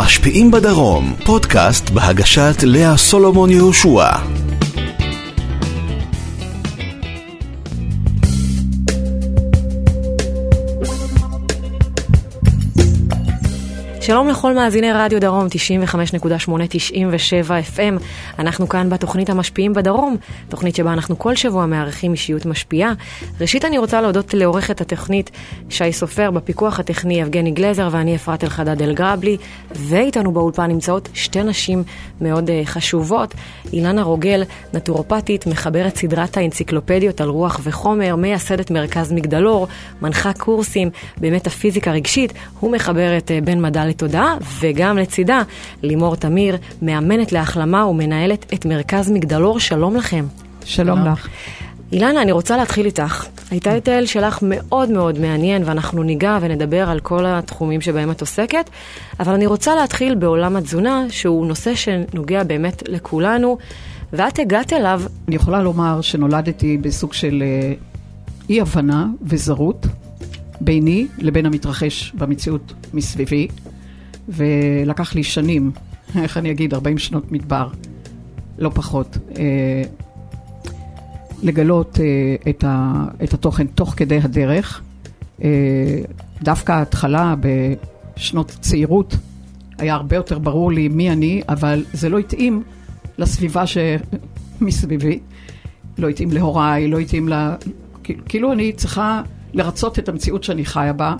המשפיעים בדרום, פודקאסט בהגשת לאה סולומון יהושע. שלום לכל מאזיני רדיו דרום 95.897 FM. אנחנו כאן בתוכנית המשפיעים בדרום, תוכנית שבה אנחנו כל שבוע מארחים אישיות משפיעה. ראשית אני רוצה להודות לעורכת התוכנית שי סופר, בפיקוח הטכני יבגני גלזר ואני אפרת אלחדד אלגרבלי, ואיתנו באולפן נמצאות שתי נשים מאוד uh, חשובות. אילנה רוגל, נטורופטית, מחברת סדרת האנציקלופדיות על רוח וחומר, מייסדת מרכז מגדלור, מנחה קורסים במטאפיזיקה רגשית ומחברת uh, בין מדע לתודעה, וגם לצידה לימור תמיר, מאמנת להחלמה ומנהלת את מרכז מגדלור. שלום לכם. שלום לך. אילנה, אני רוצה להתחיל איתך. הטייטל שלך מאוד מאוד מעניין, ואנחנו ניגע ונדבר על כל התחומים שבהם את עוסקת, אבל אני רוצה להתחיל בעולם התזונה, שהוא נושא שנוגע באמת לכולנו, ואת הגעת אליו... אני יכולה לומר שנולדתי בסוג של אה, אי-הבנה וזרות ביני לבין המתרחש במציאות מסביבי, ולקח לי שנים, איך אני אגיד, 40 שנות מדבר, לא פחות. אה, לגלות אה, את, ה, את התוכן תוך כדי הדרך. אה, דווקא ההתחלה בשנות צעירות היה הרבה יותר ברור לי מי אני, אבל זה לא התאים לסביבה שמסביבי. לא התאים להוריי, לא התאים ל... כאילו אני צריכה לרצות את המציאות שאני חיה בה,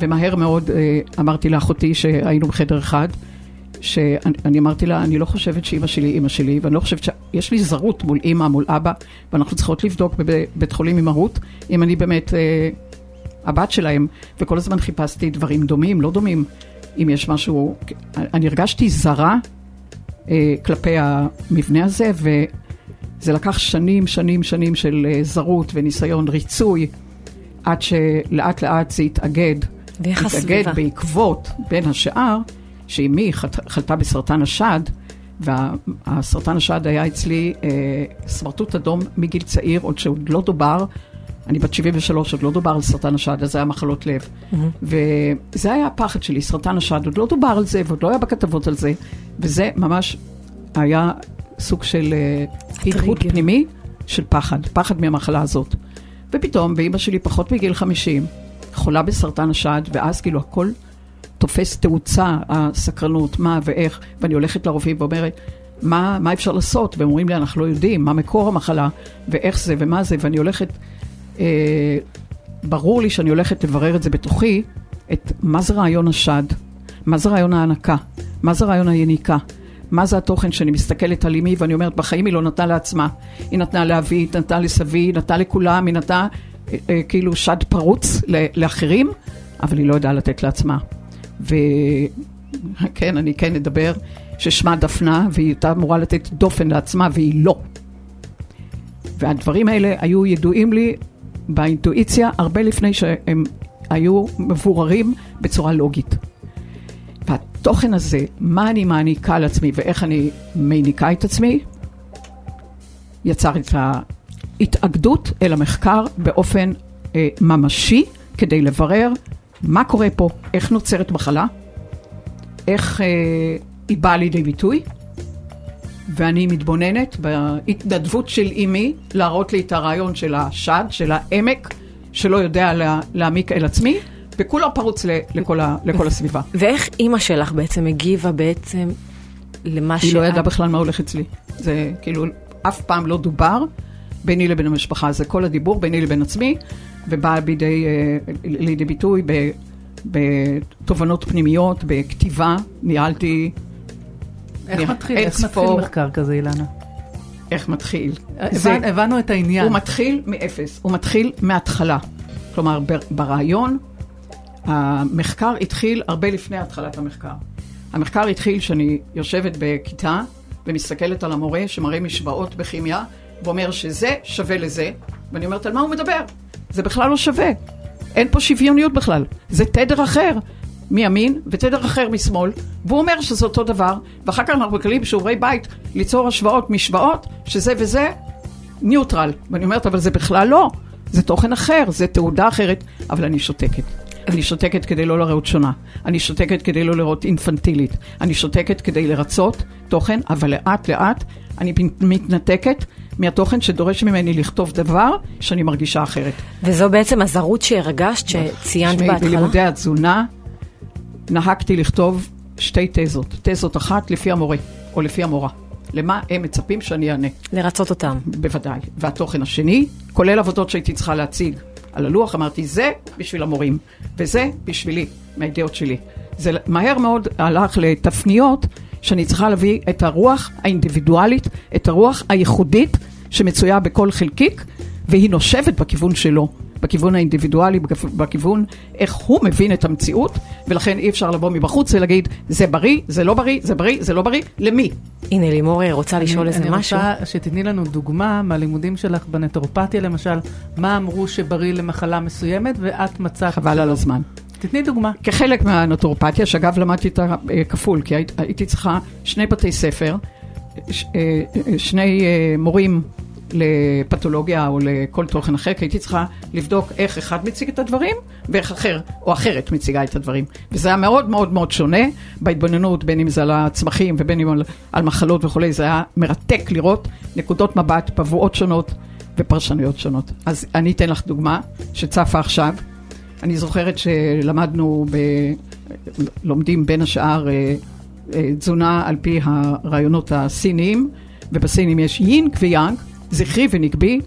ומהר מאוד אה, אמרתי לאחותי שהיינו בחדר אחד, שאני אמרתי לה, אני לא חושבת שאימא שלי אימא שלי, ואני לא חושבת שיש לי זרות מול אימא, מול אבא, ואנחנו צריכות לבדוק בבית חולים עם מהות, אם אני באמת אה, הבת שלהם, וכל הזמן חיפשתי דברים דומים, לא דומים, אם יש משהו, אני הרגשתי זרה אה, כלפי המבנה הזה, וזה לקח שנים, שנים, שנים של אה, זרות וניסיון ריצוי, עד שלאט לאט זה התאגד. ואיך הסביבה? התאגד בעקבות, בין השאר, שאימי חלתה בסרטן השד, והסרטן השד היה אצלי אה, סמרטוט אדום מגיל צעיר, עוד שעוד לא דובר, אני בת 73, עוד לא דובר על סרטן השד, אז זה היה מחלות לב. Mm-hmm. וזה היה הפחד שלי, סרטן השד, עוד לא דובר על זה, ועוד לא היה בכתבות על זה, וזה ממש היה סוג של אה, התהות פנימי של פחד, פחד מהמחלה הזאת. ופתאום, ואימא שלי פחות מגיל 50, חולה בסרטן השד, ואז כאילו הכל תופס תאוצה, הסקרנות, מה ואיך, ואני הולכת לרופאים ואומרת, מה, מה אפשר לעשות? והם אומרים לי, אנחנו לא יודעים, מה מקור המחלה, ואיך זה, ומה זה, ואני הולכת, אה, ברור לי שאני הולכת לברר את זה בתוכי, את מה זה רעיון השד, מה זה רעיון ההנקה, מה זה רעיון היניקה, מה זה התוכן שאני מסתכלת על אמי ואני אומרת, בחיים היא לא נתנה לעצמה. היא נתנה לאבי, היא נתנה לסבי, היא נתנה לכולם, היא נתנה אה, אה, כאילו שד פרוץ לאחרים, אבל היא לא יודעה לתת לעצמה. וכן, אני כן אדבר, ששמה דפנה, והיא הייתה אמורה לתת דופן לעצמה, והיא לא. והדברים האלה היו ידועים לי באינטואיציה הרבה לפני שהם היו מבוררים בצורה לוגית. והתוכן הזה, מה אני מעניקה לעצמי ואיך אני מעניקה את עצמי, יצר את ההתאגדות אל המחקר באופן אה, ממשי, כדי לברר מה קורה פה, איך נוצרת מחלה, איך אה, היא באה לידי ביטוי, ואני מתבוננת בהתנדבות של אימי להראות לי את הרעיון של השד, של העמק, שלא יודע לה, להעמיק אל עצמי, וכולו פרוץ ל, לכל, ה, לכל הסביבה. ואיך אימא שלך בעצם הגיבה בעצם למה שאת... היא לא ידעה בכלל מה הולך אצלי. זה כאילו, אף פעם לא דובר ביני לבין המשפחה, זה כל הדיבור ביני לבין עצמי. ובאה בידי, אה, לידי ביטוי בתובנות פנימיות, בכתיבה, ניהלתי... איך מתחיל, איך מתחיל מחקר כזה, אילנה? איך מתחיל? זה, הבנו את העניין. הוא מתחיל מאפס, הוא מתחיל מההתחלה. כלומר, ברעיון, המחקר התחיל הרבה לפני התחלת המחקר. המחקר התחיל שאני יושבת בכיתה ומסתכלת על המורה שמראה משוואות בכימיה ואומר שזה שווה לזה, ואני אומרת, על מה הוא מדבר? זה בכלל לא שווה. אין פה שוויוניות בכלל. זה תדר אחר מימין ותדר אחר משמאל, והוא אומר שזה אותו דבר, ואחר כך אנחנו מקבלים בשיעורי בית ליצור השוואות משוואות, שזה וזה ניוטרל. ואני אומרת, אבל זה בכלל לא. זה תוכן אחר, זה תעודה אחרת, אבל אני שותקת. אני שותקת כדי לא לראות שונה. אני שותקת כדי לא לראות אינפנטילית. אני שותקת כדי לרצות תוכן, אבל לאט לאט אני מתנתקת מהתוכן שדורש ממני לכתוב דבר שאני מרגישה אחרת. וזו בעצם הזרות שהרגשת, שציינת בהתחלה? בלימודי התזונה נהגתי לכתוב שתי תזות. תזות אחת לפי המורה, או לפי המורה. למה הם מצפים שאני אענה. לרצות אותם. בוודאי. והתוכן השני, כולל עבודות שהייתי צריכה להציג על הלוח, אמרתי, זה בשביל המורים, וזה בשבילי, מהידיעות שלי. זה מהר מאוד הלך לתפניות שאני צריכה להביא את הרוח האינדיבידואלית, את הרוח הייחודית שמצויה בכל חלקיק, והיא נושבת בכיוון שלו. בכיוון האינדיבידואלי, בכיוון איך הוא מבין את המציאות, ולכן אי אפשר לבוא מבחוץ ולהגיד, זה בריא, זה לא בריא, זה בריא, זה לא בריא, למי? הנה, לימור רוצה לשאול איזה משהו. אני רוצה שתתני לנו דוגמה מהלימודים שלך בנטורופתיה, למשל, מה אמרו שבריא למחלה מסוימת, ואת מצאת... חבל על הזמן. תתני דוגמה. כחלק מהנטורופתיה, שאגב למדתי את הכפול, כי הייתי צריכה שני בתי ספר, אה, שני אה, מורים לפתולוגיה או לכל תוכן אחר, כי הייתי צריכה לבדוק איך אחד מציג את הדברים ואיך אחר או אחרת מציגה את הדברים. וזה היה מאוד מאוד מאוד שונה בהתבוננות, בין אם זה על הצמחים ובין אם על, על מחלות וכולי, זה היה מרתק לראות נקודות מבט, פבואות שונות ותפרשנויות שונות. אז אני אתן לך דוגמה שצפה עכשיו. אני זוכרת שלמדנו, ב... לומדים בין השאר אה, אה, תזונה על פי הרעיונות הסיניים, ובסינים יש יינג ויאנג, זכרי ונקבי,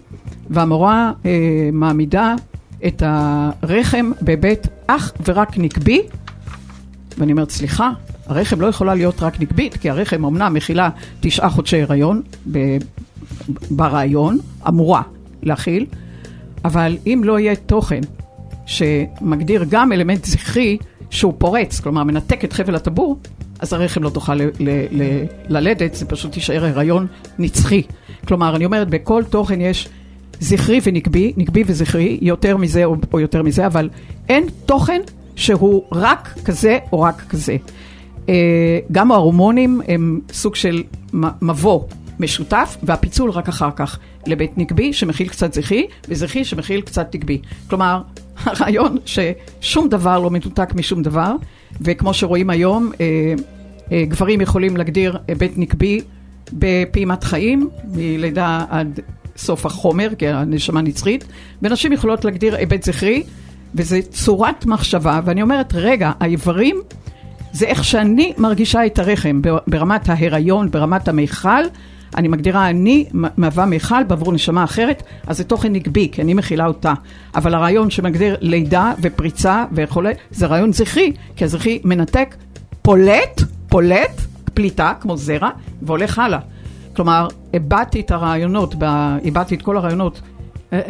והמורה אה, מעמידה את הרחם בהיבט אך ורק נקבי, ואני אומרת, סליחה, הרחם לא יכולה להיות רק נקבית, כי הרחם אמנם מכילה תשעה חודשי הריון ברעיון, אמורה להכיל, אבל אם לא יהיה תוכן שמגדיר גם אלמנט זכרי שהוא פורץ, כלומר מנתק את חבל הטבור, אז הרחם לא תוכל ל- ל- ללדת, זה פשוט יישאר הריון נצחי. כלומר, אני אומרת, בכל תוכן יש זכרי ונקבי, נקבי וזכרי, יותר מזה או, או יותר מזה, אבל אין תוכן שהוא רק כזה או רק כזה. אה, גם ההורמונים הם סוג של מבוא משותף, והפיצול רק אחר כך לבית נקבי שמכיל קצת זכרי, וזכרי שמכיל קצת נקבי. כלומר, הרעיון ששום דבר לא מנותק משום דבר, וכמו שרואים היום, אה, גברים יכולים להגדיר בית נקבי בפעימת חיים, מלידה עד סוף החומר, כי הנשמה נצחית, ונשים יכולות להגדיר היבט זכרי, וזה צורת מחשבה, ואני אומרת, רגע, האיברים זה איך שאני מרגישה את הרחם, ברמת ההיריון, ברמת המיכל, אני מגדירה, אני מהווה מיכל בעבור נשמה אחרת, אז זה תוכן נגבי, כי אני מכילה אותה. אבל הרעיון שמגדיר לידה ופריצה וכולי, זה רעיון זכרי, כי הזכרי מנתק, פולט, פולט, פליטה, כמו זרע, והולך הלאה. כלומר, הבעתי את הרעיונות, הבעתי את כל הרעיונות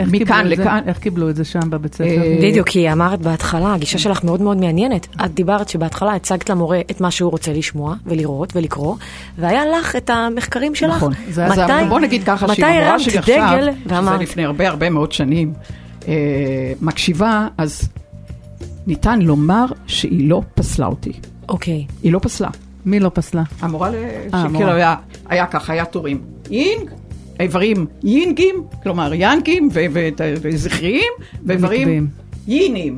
מכאן לכאן. איך קיבלו את זה שם בבית ספר? אה, בדיוק, כי אמרת בהתחלה, הגישה שלך מאוד מאוד מעניינת. את דיברת שבהתחלה הצגת למורה את מה שהוא רוצה לשמוע ולראות ולקרוא, והיה לך את המחקרים שלך. נכון. בוא נגיד ככה, שאם המורה שלי עכשיו, שזה לפני הרבה הרבה מאוד שנים, אה, מקשיבה, אז ניתן לומר שהיא לא פסלה אותי. אוקיי. היא לא פסלה. מי לא פסלה? המורה, אה, שכאילו היה, היה ככה, היה תורים. יינג, איברים יינגים, כלומר ינקים וזכריים, ואיברים יינים,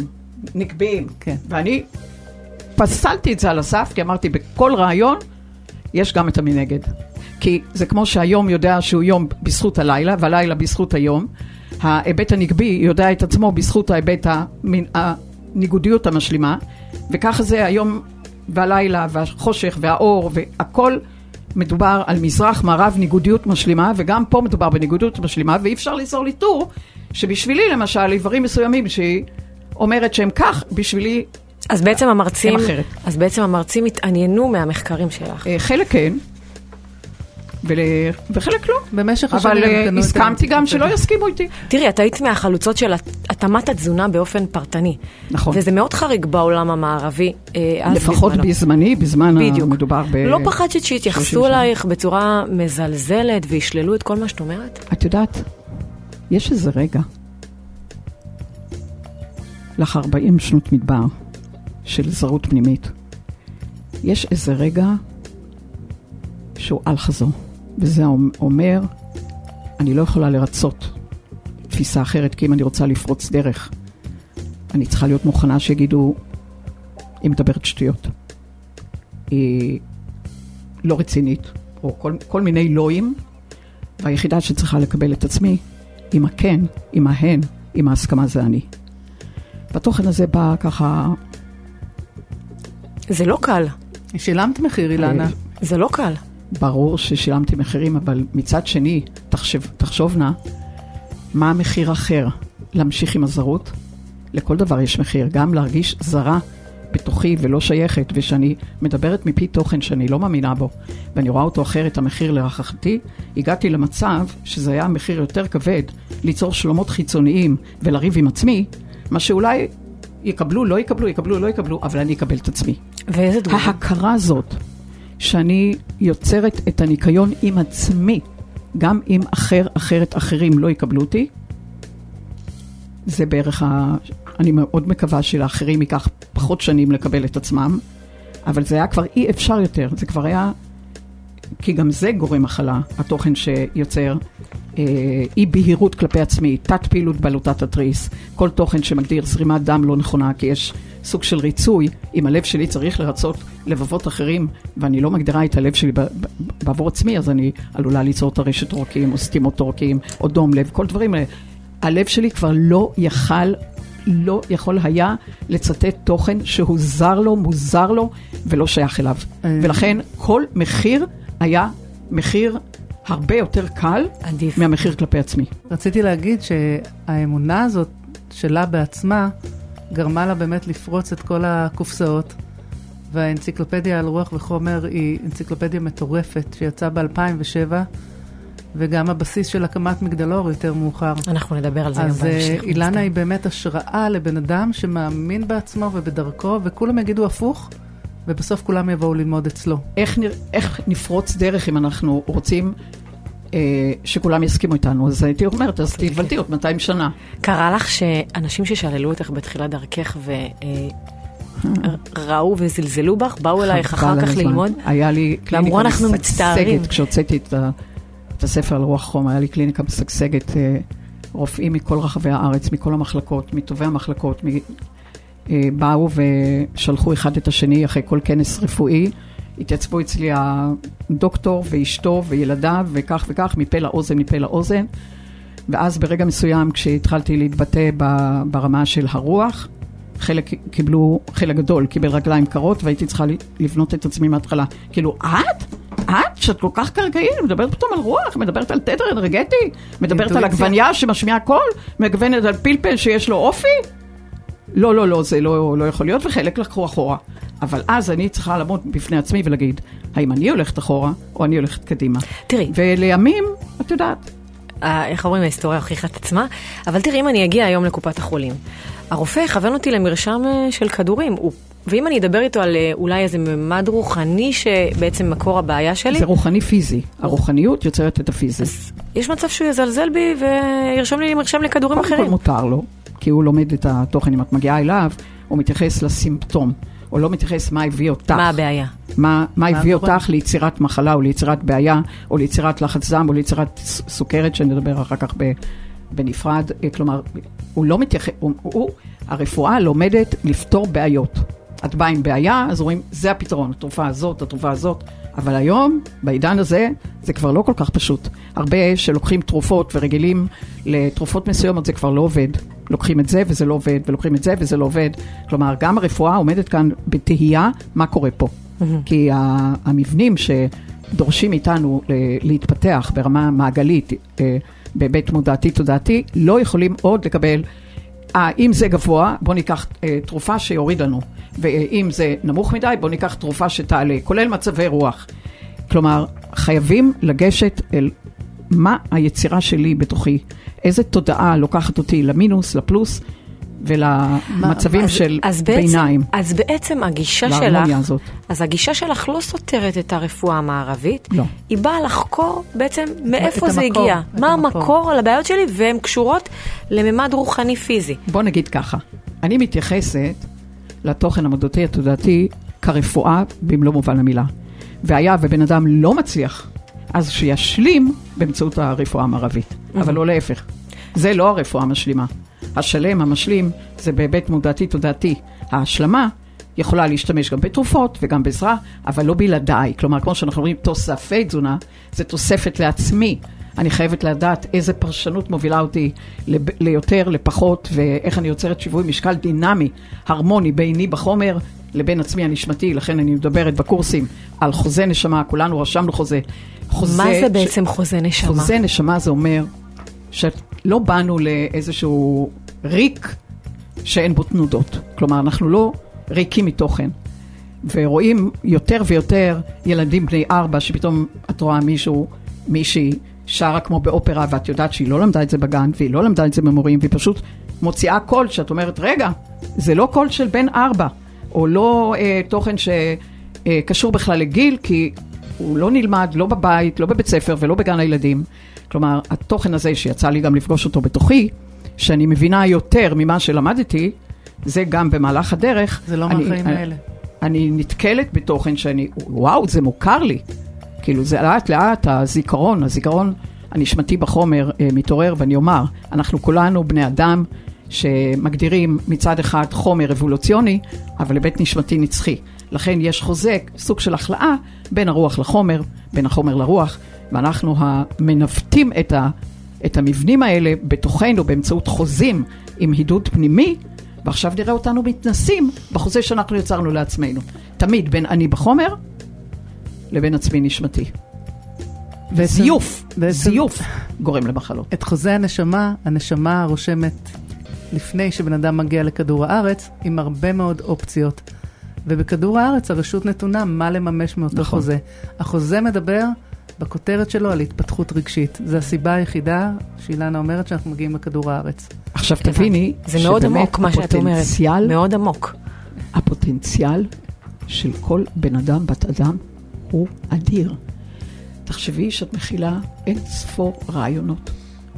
נקביים. כן. ואני פסלתי את זה על הסף, כי אמרתי, בכל רעיון יש גם את המנגד. כי זה כמו שהיום יודע שהוא יום בזכות הלילה, והלילה בזכות היום. ההיבט הנקבי יודע את עצמו בזכות ההיבט הניגודיות המשלימה, וככה זה היום והלילה והחושך והאור והכל מדובר על מזרח מערב ניגודיות משלימה וגם פה מדובר בניגודיות משלימה ואי אפשר ליצור לי טור שבשבילי למשל איברים מסוימים שהיא אומרת שהם כך בשבילי אז בעצם המרצים, אז בעצם המרצים התעניינו מהמחקרים שלך. אה, חלק כן, ול... וחלק לא. במשך השנים אבל uh, הסכמתי גם שלא יסכימו איתי. תראי, את היית מהחלוצות של התאמת התזונה באופן פרטני. נכון. וזה מאוד חריג בעולם המערבי. אה, לפחות בזמנו. בזמני, בזמן בדיוק. המדובר ב... לא פחדת שיתייחסו אלייך בצורה מזלזלת וישללו את כל מה שאת אומרת? את יודעת, יש איזה רגע, לך 40 שנות מדבר של זרות פנימית, יש איזה רגע שהוא אל חזור. וזה אומר, אני לא יכולה לרצות תפיסה אחרת, כי אם אני רוצה לפרוץ דרך, אני צריכה להיות מוכנה שיגידו, היא מדברת שטויות. היא לא רצינית, או כל, כל מיני לואים, והיחידה שצריכה לקבל את עצמי, עם הכן, עם ההן, עם ההסכמה זה אני. והתוכן הזה בא ככה... זה לא קל. שילמת מחיר, אילנה. זה לא קל. ברור ששילמתי מחירים, אבל מצד שני, תחשב, תחשובנה, מה המחיר אחר? להמשיך עם הזרות? לכל דבר יש מחיר, גם להרגיש זרה בתוכי ולא שייכת, ושאני מדברת מפי תוכן שאני לא מאמינה בו, ואני רואה אותו אחרת, המחיר לרחחתי, הגעתי למצב שזה היה מחיר יותר כבד ליצור שלומות חיצוניים ולריב עם עצמי, מה שאולי יקבלו, לא יקבלו, יקבלו, לא יקבלו, אבל אני אקבל את עצמי. ואיזה תגובה? ההכרה הזאת, שאני יוצרת את הניקיון עם עצמי, גם אם אחר, אחרת, אחרים לא יקבלו אותי, זה בערך ה... אני מאוד מקווה שלאחרים ייקח פחות שנים לקבל את עצמם, אבל זה היה כבר אי אפשר יותר, זה כבר היה... כי גם זה גורם מחלה, התוכן שיוצר אה, אי בהירות כלפי עצמי, תת פעילות בלוטת התריס, כל תוכן שמגדיר זרימת דם לא נכונה, כי יש סוג של ריצוי, אם הלב שלי צריך לרצות לבבות אחרים, ואני לא מגדירה את הלב שלי בעבור עצמי, אז אני עלולה ליצור טרשת עורקים, או סתימות עורקים, או דום לב, כל דברים האלה. הלב שלי כבר לא יכל, לא יכול היה לצטט תוכן שהוא זר לו, מוזר לו, ולא שייך אליו. אה. ולכן כל מחיר היה מחיר הרבה יותר קל עדיף. מהמחיר כלפי עצמי. רציתי להגיד שהאמונה הזאת שלה בעצמה גרמה לה באמת לפרוץ את כל הקופסאות. והאנציקלופדיה על רוח וחומר היא אנציקלופדיה מטורפת שיצאה ב-2007, וגם הבסיס של הקמת מגדלור יותר מאוחר. אנחנו נדבר על זה גם אז אה, בהמשך. אילנה מן היא. באמת השראה לבן אדם שמאמין בעצמו ובדרכו, וכולם יגידו הפוך, ובסוף כולם יבואו ללמוד אצלו. איך, נר, איך נפרוץ דרך אם אנחנו רוצים אה, שכולם יסכימו איתנו? אז הייתי אומרת, אז תתבלטי עוד 200 שנה. קרה לך שאנשים ששללו אותך בתחילת דרכך וראו וזלזלו בך, באו אלייך אחר כך הזמן. ללמוד? היה לי קליניקה. משגשגת כשהוצאתי את, ה, את הספר על רוח חום, היה לי קליניקה משגשגת, אה, רופאים מכל רחבי הארץ, מכל המחלקות, מטובי המחלקות, אה, באו ושלחו אחד את השני אחרי כל כנס רפואי. התייצבו אצלי הדוקטור ואשתו וילדיו וכך וכך, מפה לאוזן, מפה לאוזן. ואז ברגע מסוים, כשהתחלתי להתבטא ברמה של הרוח, חלק קיבלו, חלק גדול קיבל רגליים קרות, והייתי צריכה לבנות את עצמי מההתחלה. כאילו, את? את, שאת כל כך קרקעית, מדברת פתאום על רוח, מדברת על תדר אנרגטי, מדברת על. עגבניה שמשמיעה קול, מגוונת על פלפל שיש לו אופי? לא, לא, לא, זה לא, לא יכול להיות, וחלק לקחו אחורה. אבל אז אני צריכה לעמוד בפני עצמי ולהגיד, האם אני הולכת אחורה, או אני הולכת קדימה. תראי, ולימים, את יודעת, אה, איך אומרים, ההיסטוריה הוכיחה את עצמה, אבל תראי, אם אני אגיע היום לקופת החולים, הרופא יכוון אותי למרשם אה, של כדורים, הוא- ואם אני אדבר איתו על אה, אולי איזה ממד רוחני שבעצם מקור הבעיה שלי, זה רוחני פיזי. הרוחניות יוצרת את הפיזי. אז יש מצב שהוא יזלזל בי וירשום לי מרשם לכדורים קודם כל אחרים. מותר לו, כי הוא לומד את התוכן. אם את מגיעה אליו, הוא מתייחס לסימפטום. הוא לא מתייחס מה הביא אותך. מה הבעיה? מה, מה הביא הגורם? אותך ליצירת מחלה, או ליצירת בעיה, או ליצירת לחץ דם, או ליצירת סוכרת, שנדבר אחר כך ב, בנפרד. אה, כלומר, הוא לא מתייחס, הוא, הוא, הרפואה לומדת לפתור בעיות. את באה עם בעיה, אז רואים, זה הפתרון, התרופה הזאת, התרופה הזאת. אבל היום, בעידן הזה, זה כבר לא כל כך פשוט. הרבה שלוקחים תרופות ורגילים לתרופות מסוימות, זה כבר לא עובד. לוקחים את זה וזה לא עובד, ולוקחים את זה וזה לא עובד. כלומר, גם הרפואה עומדת כאן בתהייה מה קורה פה. כי ה- המבנים שדורשים מאיתנו ל- להתפתח ברמה מעגלית, אה, בהיבט מודעתי-תודעתי, לא יכולים עוד לקבל אם זה גבוה, בוא ניקח אה, תרופה שיוריד לנו, ואם זה נמוך מדי, בוא ניקח תרופה שתעלה, כולל מצבי רוח. כלומר, חייבים לגשת אל מה היצירה שלי בתוכי, איזה תודעה לוקחת אותי למינוס, לפלוס ולמצבים של אז בעצם- ביניים. אז בעצם הגישה שלך, הזאת. אז הגישה שלך לא סותרת את הרפואה המערבית, לא. היא באה לחקור בעצם מאיפה זה המקור, הגיע, מה המקור. המקור לבעיות שלי, והן קשורות לממד רוחני פיזי. בוא נגיד ככה, אני מתייחסת לתוכן המודעתי התודעתי כרפואה במלוא מובן המילה. והיה ובן אדם לא מצליח, אז שישלים באמצעות הרפואה המערבית, אבל לא להפך. זה לא הרפואה המשלימה. השלם, המשלים, זה בהיבט מודעתי תודעתי. ההשלמה יכולה להשתמש גם בתרופות וגם בעזרה, אבל לא בלעדיי. כלומר, כמו שאנחנו אומרים, תוספי תזונה, זה תוספת לעצמי. אני חייבת לדעת איזה פרשנות מובילה אותי לב- ליותר, לפחות, ואיך אני יוצרת שיווי משקל דינמי, הרמוני ביני בחומר לבין עצמי הנשמתי. לכן אני מדברת בקורסים על חוזה נשמה, כולנו רשמנו חוזה. חוזה מה זה ש- בעצם חוזה נשמה? חוזה נשמה זה אומר שלא באנו לאיזשהו ריק שאין בו תנודות. כלומר, אנחנו לא ריקים מתוכן. ורואים יותר ויותר ילדים בני ארבע, שפתאום את רואה מישהו, מישהי, שרה כמו באופרה, ואת יודעת שהיא לא למדה את זה בגן, והיא לא למדה את זה ממורים, והיא פשוט מוציאה קול שאת אומרת, רגע, זה לא קול של בן ארבע, או לא אה, תוכן שקשור בכלל לגיל, כי הוא לא נלמד, לא בבית, לא בבית ספר ולא בגן הילדים. כלומר, התוכן הזה שיצא לי גם לפגוש אותו בתוכי, שאני מבינה יותר ממה שלמדתי, זה גם במהלך הדרך. זה לא מהחיים האלה. אני נתקלת בתוכן שאני, וואו, זה מוכר לי. כאילו, זה לאט לאט הזיכרון, הזיכרון הנשמתי בחומר אה, מתעורר, ואני אומר, אנחנו כולנו בני אדם שמגדירים מצד אחד חומר אבולוציוני, אבל היבט נשמתי נצחי. לכן יש חוזה, סוג של החלאה, בין הרוח לחומר, בין החומר לרוח, ואנחנו המנווטים את, ה, את המבנים האלה בתוכנו באמצעות חוזים עם הידוד פנימי, ועכשיו נראה אותנו מתנסים בחוזה שאנחנו יצרנו לעצמנו. תמיד בין אני בחומר לבין עצמי נשמתי. וזיוף, זיוף גורם למחלות. את חוזה הנשמה, הנשמה רושמת לפני שבן אדם מגיע לכדור הארץ, עם הרבה מאוד אופציות. ובכדור הארץ הרשות נתונה מה לממש מאותו נכון. חוזה. החוזה מדבר בכותרת שלו על התפתחות רגשית. זו הסיבה היחידה שאילנה אומרת שאנחנו מגיעים לכדור הארץ. עכשיו תביני, זה מאוד עמוק מה שאת אומרת. מאוד עמוק. הפוטנציאל של כל בן אדם, בת אדם, הוא אדיר. תחשבי שאת מכילה אין ספור רעיונות,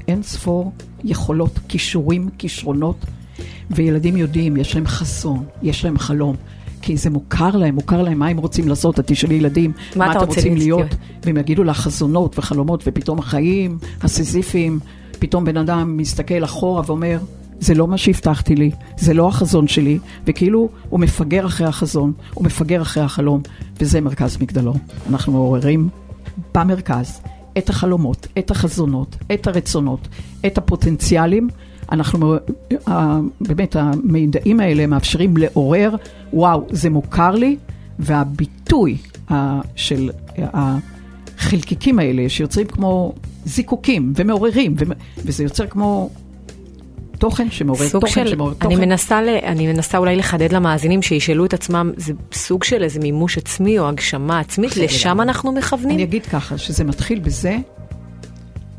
אין ספור יכולות, כישורים, כישרונות, וילדים יודעים, יש להם חזון, יש להם חלום. כי זה מוכר להם, מוכר להם מה הם רוצים לעשות. את תשאלי ילדים, מה מה אתם רוצה רוצים להיות? והם יגידו לך חזונות וחלומות, ופתאום החיים הסיזיפיים, פתאום בן אדם מסתכל אחורה ואומר, זה לא מה שהבטחתי לי, זה לא החזון שלי, וכאילו הוא מפגר אחרי החזון, הוא מפגר אחרי החלום, וזה מרכז מגדלור. אנחנו מעוררים במרכז את החלומות, את החזונות, את הרצונות, את הפוטנציאלים. אנחנו, אה, באמת, המידעים האלה מאפשרים לעורר, וואו, זה מוכר לי, והביטוי אה, של אה, החלקיקים האלה, שיוצרים כמו זיקוקים ומעוררים, ומ- וזה יוצר כמו תוכן שמעורר תוכן של, שמעורר תוכן. אני מנסה, ל, אני מנסה אולי לחדד למאזינים שישאלו את עצמם, זה סוג של איזה מימוש עצמי או הגשמה עצמית, לשם לגמרי. אנחנו מכוונים? אני אגיד ככה, שזה מתחיל בזה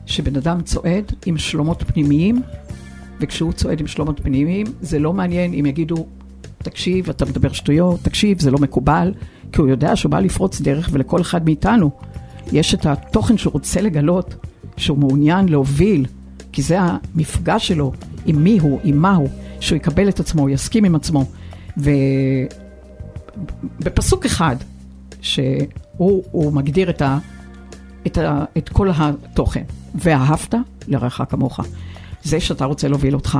שבן אדם צועד עם שלומות פנימיים, וכשהוא צועד עם שלומות פנימיים, זה לא מעניין אם יגידו, תקשיב, אתה מדבר שטויות, תקשיב, זה לא מקובל, כי הוא יודע שהוא בא לפרוץ דרך, ולכל אחד מאיתנו יש את התוכן שהוא רוצה לגלות, שהוא מעוניין להוביל, כי זה המפגש שלו עם מי הוא, עם מה הוא, שהוא יקבל את עצמו, הוא יסכים עם עצמו. ובפסוק אחד, שהוא הוא מגדיר את, ה, את, ה, את כל התוכן, ואהבת לרעך כמוך. זה שאתה רוצה להוביל אותך,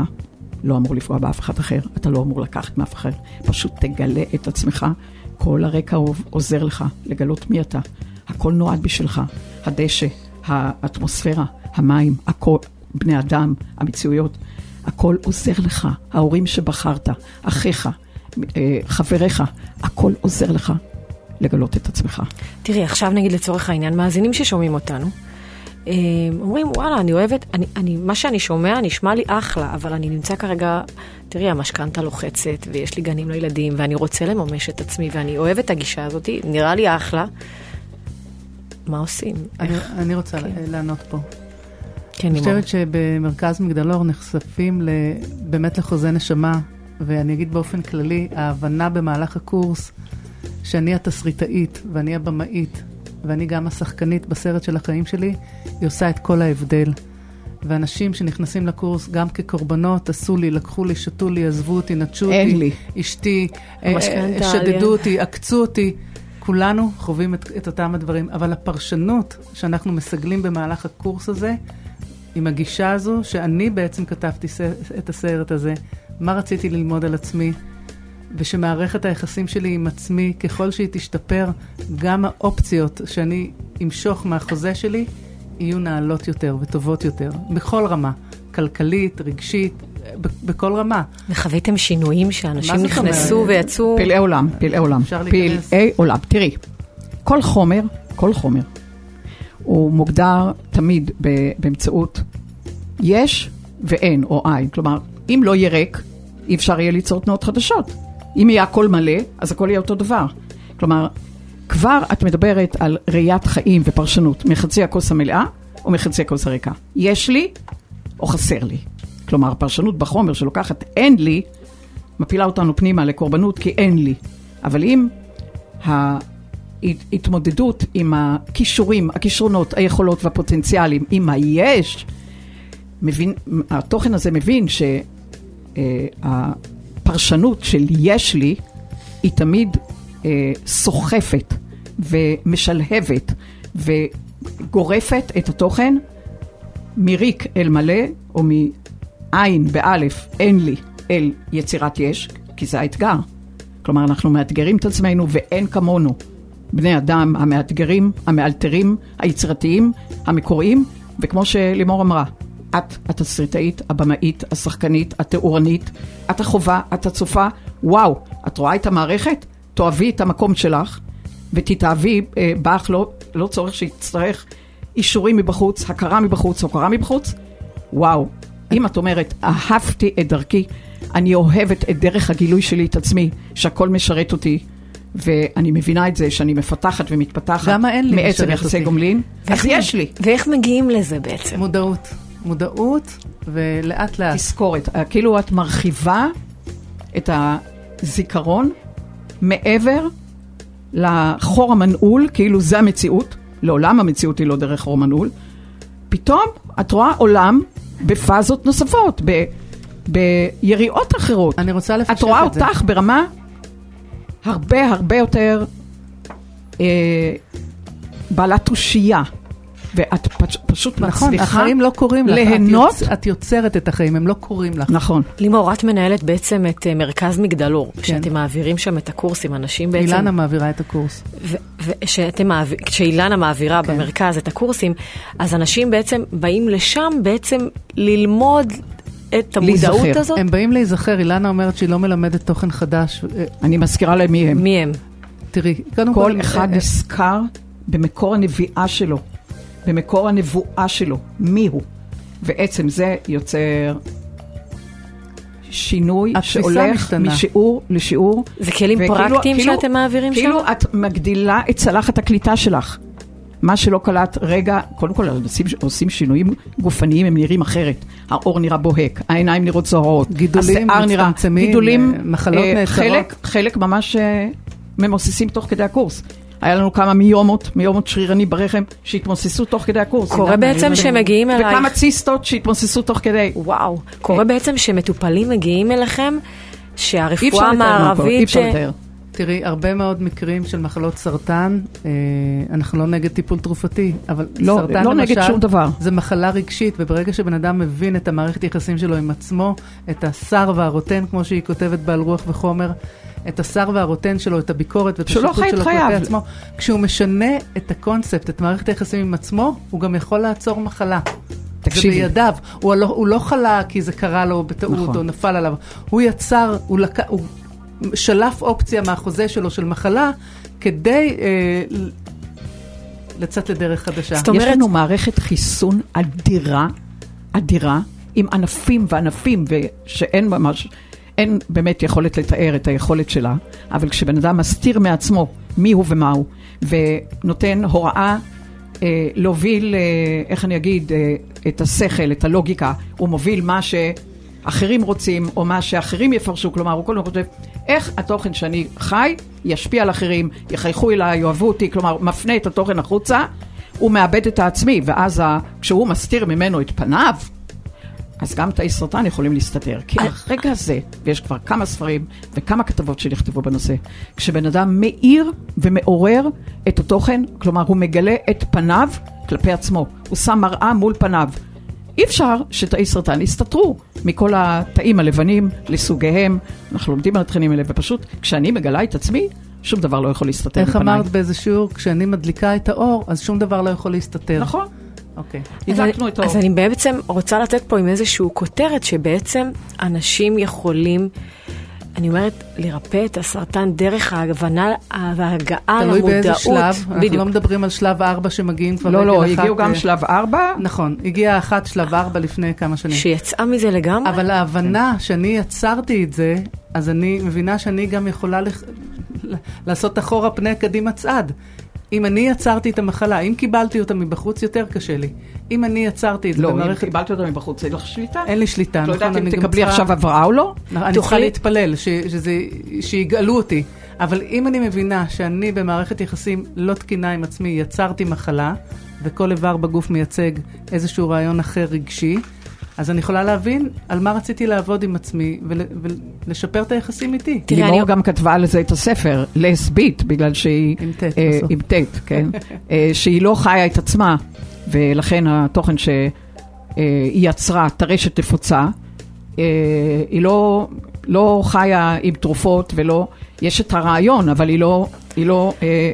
לא אמור לפגוע באף אחד אחר, אתה לא אמור לקחת מאף אחר, פשוט תגלה את עצמך, כל הרקע עוזר לך לגלות מי אתה, הכל נועד בשבילך, הדשא, האטמוספירה, המים, הכל, בני אדם, המציאויות, הכל עוזר לך, ההורים שבחרת, אחיך, אה, חבריך, הכל עוזר לך לגלות את עצמך. תראי, עכשיו נגיד לצורך העניין, מאזינים ששומעים אותנו, אומרים, וואלה, אני אוהבת, אני, אני, מה שאני שומע נשמע לי אחלה, אבל אני נמצא כרגע, תראי, המשכנתה לוחצת, ויש לי גנים לילדים, ואני רוצה לממש את עצמי, ואני אוהבת את הגישה הזאת, נראה לי אחלה. מה עושים? אני, איך? אני רוצה כן. לענות פה. כן, אני. חושבת שבמרכז מגדלור נחשפים ל, באמת לחוזה נשמה, ואני אגיד באופן כללי, ההבנה במהלך הקורס שאני התסריטאית ואני הבמאית ואני גם השחקנית בסרט של החיים שלי, היא עושה את כל ההבדל. ואנשים שנכנסים לקורס גם כקורבנות, עשו לי, לקחו לי, שתו לי, עזבו אותי, נטשו אותי, לי. אשתי, אה. שדדו אותי, עקצו אותי. כולנו חווים את, את אותם הדברים, אבל הפרשנות שאנחנו מסגלים במהלך הקורס הזה, עם הגישה הזו, שאני בעצם כתבתי ס- את הסרט הזה, מה רציתי ללמוד על עצמי, ושמערכת היחסים שלי עם עצמי, ככל שהיא תשתפר, גם האופציות שאני אמשוך מהחוזה שלי, יהיו נעלות יותר וטובות יותר, בכל רמה, כלכלית, רגשית, ב- בכל רמה. וחוויתם שינויים שאנשים נכנסו? ויצאו? פלאי עולם, פלאי עולם. אפשר להיכנס. פלאי עולם. תראי, כל חומר, כל חומר, הוא מוגדר תמיד באמצעות יש ואין או אין. כלומר, אם לא יהיה ריק, אי אפשר יהיה ליצור תנועות חדשות. אם יהיה הכל מלא, אז הכל יהיה אותו דבר. כלומר, כבר את מדברת על ראיית חיים ופרשנות מחצי הכוס המלאה או מחצי הכוס הריקה. יש לי או חסר לי. כלומר, פרשנות בחומר שלוקחת אין לי, מפילה אותנו פנימה לקורבנות כי אין לי. אבל אם ההתמודדות עם הכישורים, הכישרונות, היכולות והפוטנציאלים, עם היש, מבין, התוכן הזה מבין שהפרשנות של יש לי היא תמיד אה, סוחפת ומשלהבת וגורפת את התוכן מריק אל מלא, או מעין באלף אין לי אל יצירת יש, כי זה האתגר. כלומר, אנחנו מאתגרים את עצמנו ואין כמונו. בני אדם המאתגרים, המאלתרים, היצירתיים, המקוריים, וכמו שלימור אמרה, את התסריטאית, הבמאית, השחקנית, התאורנית, את החובה, את הצופה, וואו, את רואה את המערכת? תאהבי את המקום שלך ותתאהבי אה, בך, לא, לא צורך שיצטרך אישורים מבחוץ, הכרה מבחוץ, הוקרה מבחוץ. וואו, אם את אומרת, אהבתי את דרכי, אני אוהבת את דרך הגילוי שלי את עצמי, שהכל משרת אותי, ואני מבינה את זה שאני מפתחת ומתפתחת גם האין לי מעצם יחסי. גומלין, אז יש לי. ואיך מגיעים לזה בעצם? מודעות. מודעות, ולאט לאט. תזכורת, אה, כאילו את מרחיבה את הזיכרון מעבר לחור המנעול, כאילו זה המציאות, לעולם המציאות היא לא דרך חור מנעול, פתאום את רואה עולם בפאזות נוספות, ב, ביריעות אחרות. אני רוצה לפשט את רואה את זה. אותך ברמה הרבה הרבה יותר אה, בעלת תושייה, ואת פש, פשוט נכון, מצליחה החיים לא קורים לך. את ליהנות. יוצ- את יוצרת את החיים, הם לא קורים לך. נכון. לימור, את מנהלת בעצם את אה, מרכז מגדלור, כן. שאתם מעבירים שם את הקורסים, אנשים בעצם... אילנה מעבירה את הקורס. ושאתם מעביר, כשאילנה מעבירה כן. במרכז את הקורסים, אז אנשים בעצם באים לשם בעצם ללמוד את המודעות להיזכר. הזאת. הם באים להיזכר, אילנה אומרת שהיא לא מלמדת תוכן חדש. אה, אני מזכירה להם מי הם. מי הם? תראי, קודם כל... כל אחד אה, נזכר במקור הנביאה שלו, במקור הנבואה שלו, מי הוא. ועצם זה יוצר שינוי שהולך משתנה. משיעור לשיעור. זה כלים וכאילו- פרקטיים כאילו- שאתם מעבירים שם? כאילו את מגדילה את צלחת הקליטה שלך. מה שלא קלט, רגע, קודם כל עושים, עושים שינויים גופניים, הם נראים אחרת. העור נראה בוהק, העיניים נראות זוהרות, גידולים השיער נראה, מצטמצמים, גידולים, אה, מחלות נעצרות. חלק, חלק ממש אה, ממוססים תוך כדי הקורס. היה לנו כמה מיומות, מיומות שרירני ברחם, שהתמוססו תוך כדי הקורס. קורה אילנה, בעצם. שמגיעים אלייך... וכמה ציסטות שהתמוססו תוך כדי. וואו, קורה בעצם שמטופלים מגיעים אליכם, שהרפואה קורה, אי המערבית... אפשר לתאר. תראי, הרבה מאוד מקרים של מחלות סרטן, אה, אנחנו לא נגד טיפול תרופתי, אבל לא, סרטן לא נגד למשל, שום דבר. זה מחלה רגשית, וברגע שבן אדם מבין את המערכת יחסים שלו עם עצמו, את השר והרוטן, כמו שהיא כותבת בעל רוח וחומר, את השר והרוטן שלו, את הביקורת ואת לא את שלו. כלפי עצמו, כשהוא משנה את הקונספט, את מערכת היחסים עם עצמו, הוא גם יכול לעצור מחלה. תקשיבי. זה בידיו. הוא לא, הוא לא חלה כי זה קרה לו בטעות נכון. או נפל עליו. הוא יצר, הוא, לק... הוא שלף אופציה מהחוזה שלו של מחלה כדי אה, לצאת לדרך חדשה. זאת אומרת- יש לנו מערכת חיסון אדירה, אדירה, עם ענפים וענפים, ושאין ממש, אין באמת יכולת לתאר את היכולת שלה, אבל כשבן אדם מסתיר מעצמו מי הוא ומה הוא, ונותן הוראה אה, להוביל, אה, איך אני אגיד, אה, את השכל, את הלוגיקה, הוא מוביל מה שאחרים רוצים, או מה שאחרים יפרשו, כלומר, הוא כל חושב, איך התוכן שאני חי ישפיע על אחרים, יחייכו אליי, יאהבו אותי, כלומר, מפנה את התוכן החוצה, הוא מאבד את העצמי, ואז כשהוא מסתיר ממנו את פניו, אז גם תאי סרטן יכולים להסתתר. כי הרגע הזה, ויש כבר כמה ספרים וכמה כתבות שנכתבו בנושא, כשבן אדם מאיר ומעורר את התוכן, כלומר הוא מגלה את פניו כלפי עצמו, הוא שם מראה מול פניו. אי אפשר שתאי סרטן יסתתרו מכל התאים הלבנים לסוגיהם. אנחנו לומדים על התכנים האלה, ופשוט כשאני מגלה את עצמי, שום דבר לא יכול להסתתר איך מפניי. אמרת באיזה שיעור, כשאני מדליקה את האור, אז שום דבר לא יכול להסתתר. נכון, אוקיי. אז הדלקנו אני- את האור. אז אני בעצם רוצה לצאת פה עם איזושהי כותרת שבעצם אנשים יכולים, אני אומרת, לרפא את הסרטן דרך ההבנה וההגעה תלוי למודעות. באיזה שלב, אנחנו בדיוק. לא מדברים על שלב ארבע שמגיעים כבר לא, לא, אחת, הגיעו גם אה, שלב ארבע. נכון, הגיעה אחת שלב ארבע לפני כמה שנים. שיצאה מזה לגמרי? אבל ההבנה שאני יצרתי את זה, אז אני מבינה שאני גם יכולה לח... לעשות אחורה פנה קדימה צעד. אם אני יצרתי את המחלה, אם קיבלתי אותה מבחוץ, יותר קשה לי. אם אני יצרתי את זה לא, אם במערכת... קיבלת אותה מבחוץ, אין לך שליטה. אין לי שליטה, לא נכון? יודעת אם תקבלי צריכה- עכשיו הבראה או לא? אני צריכה להתפלל, ש, שזה, שיגאלו אותי. אבל אם אני מבינה שאני במערכת יחסים לא תקינה עם עצמי, יצרתי מחלה, וכל איבר בגוף מייצג איזשהו רעיון אחר רגשי, אז אני יכולה להבין על מה רציתי לעבוד עם עצמי ול, ולשפר את היחסים איתי. תראי, לימור אני- גם כתבה על זה את הספר, לסבית, בגלל שהיא... עם ט' אה, בסוף. עם ט', כן. אה, שהיא לא חיה את עצמה, ולכן התוכן שהיא יצרה, טרשת תפוצה, אה, היא לא, לא חיה עם תרופות ולא... יש את הרעיון, אבל היא לא, היא לא, אה,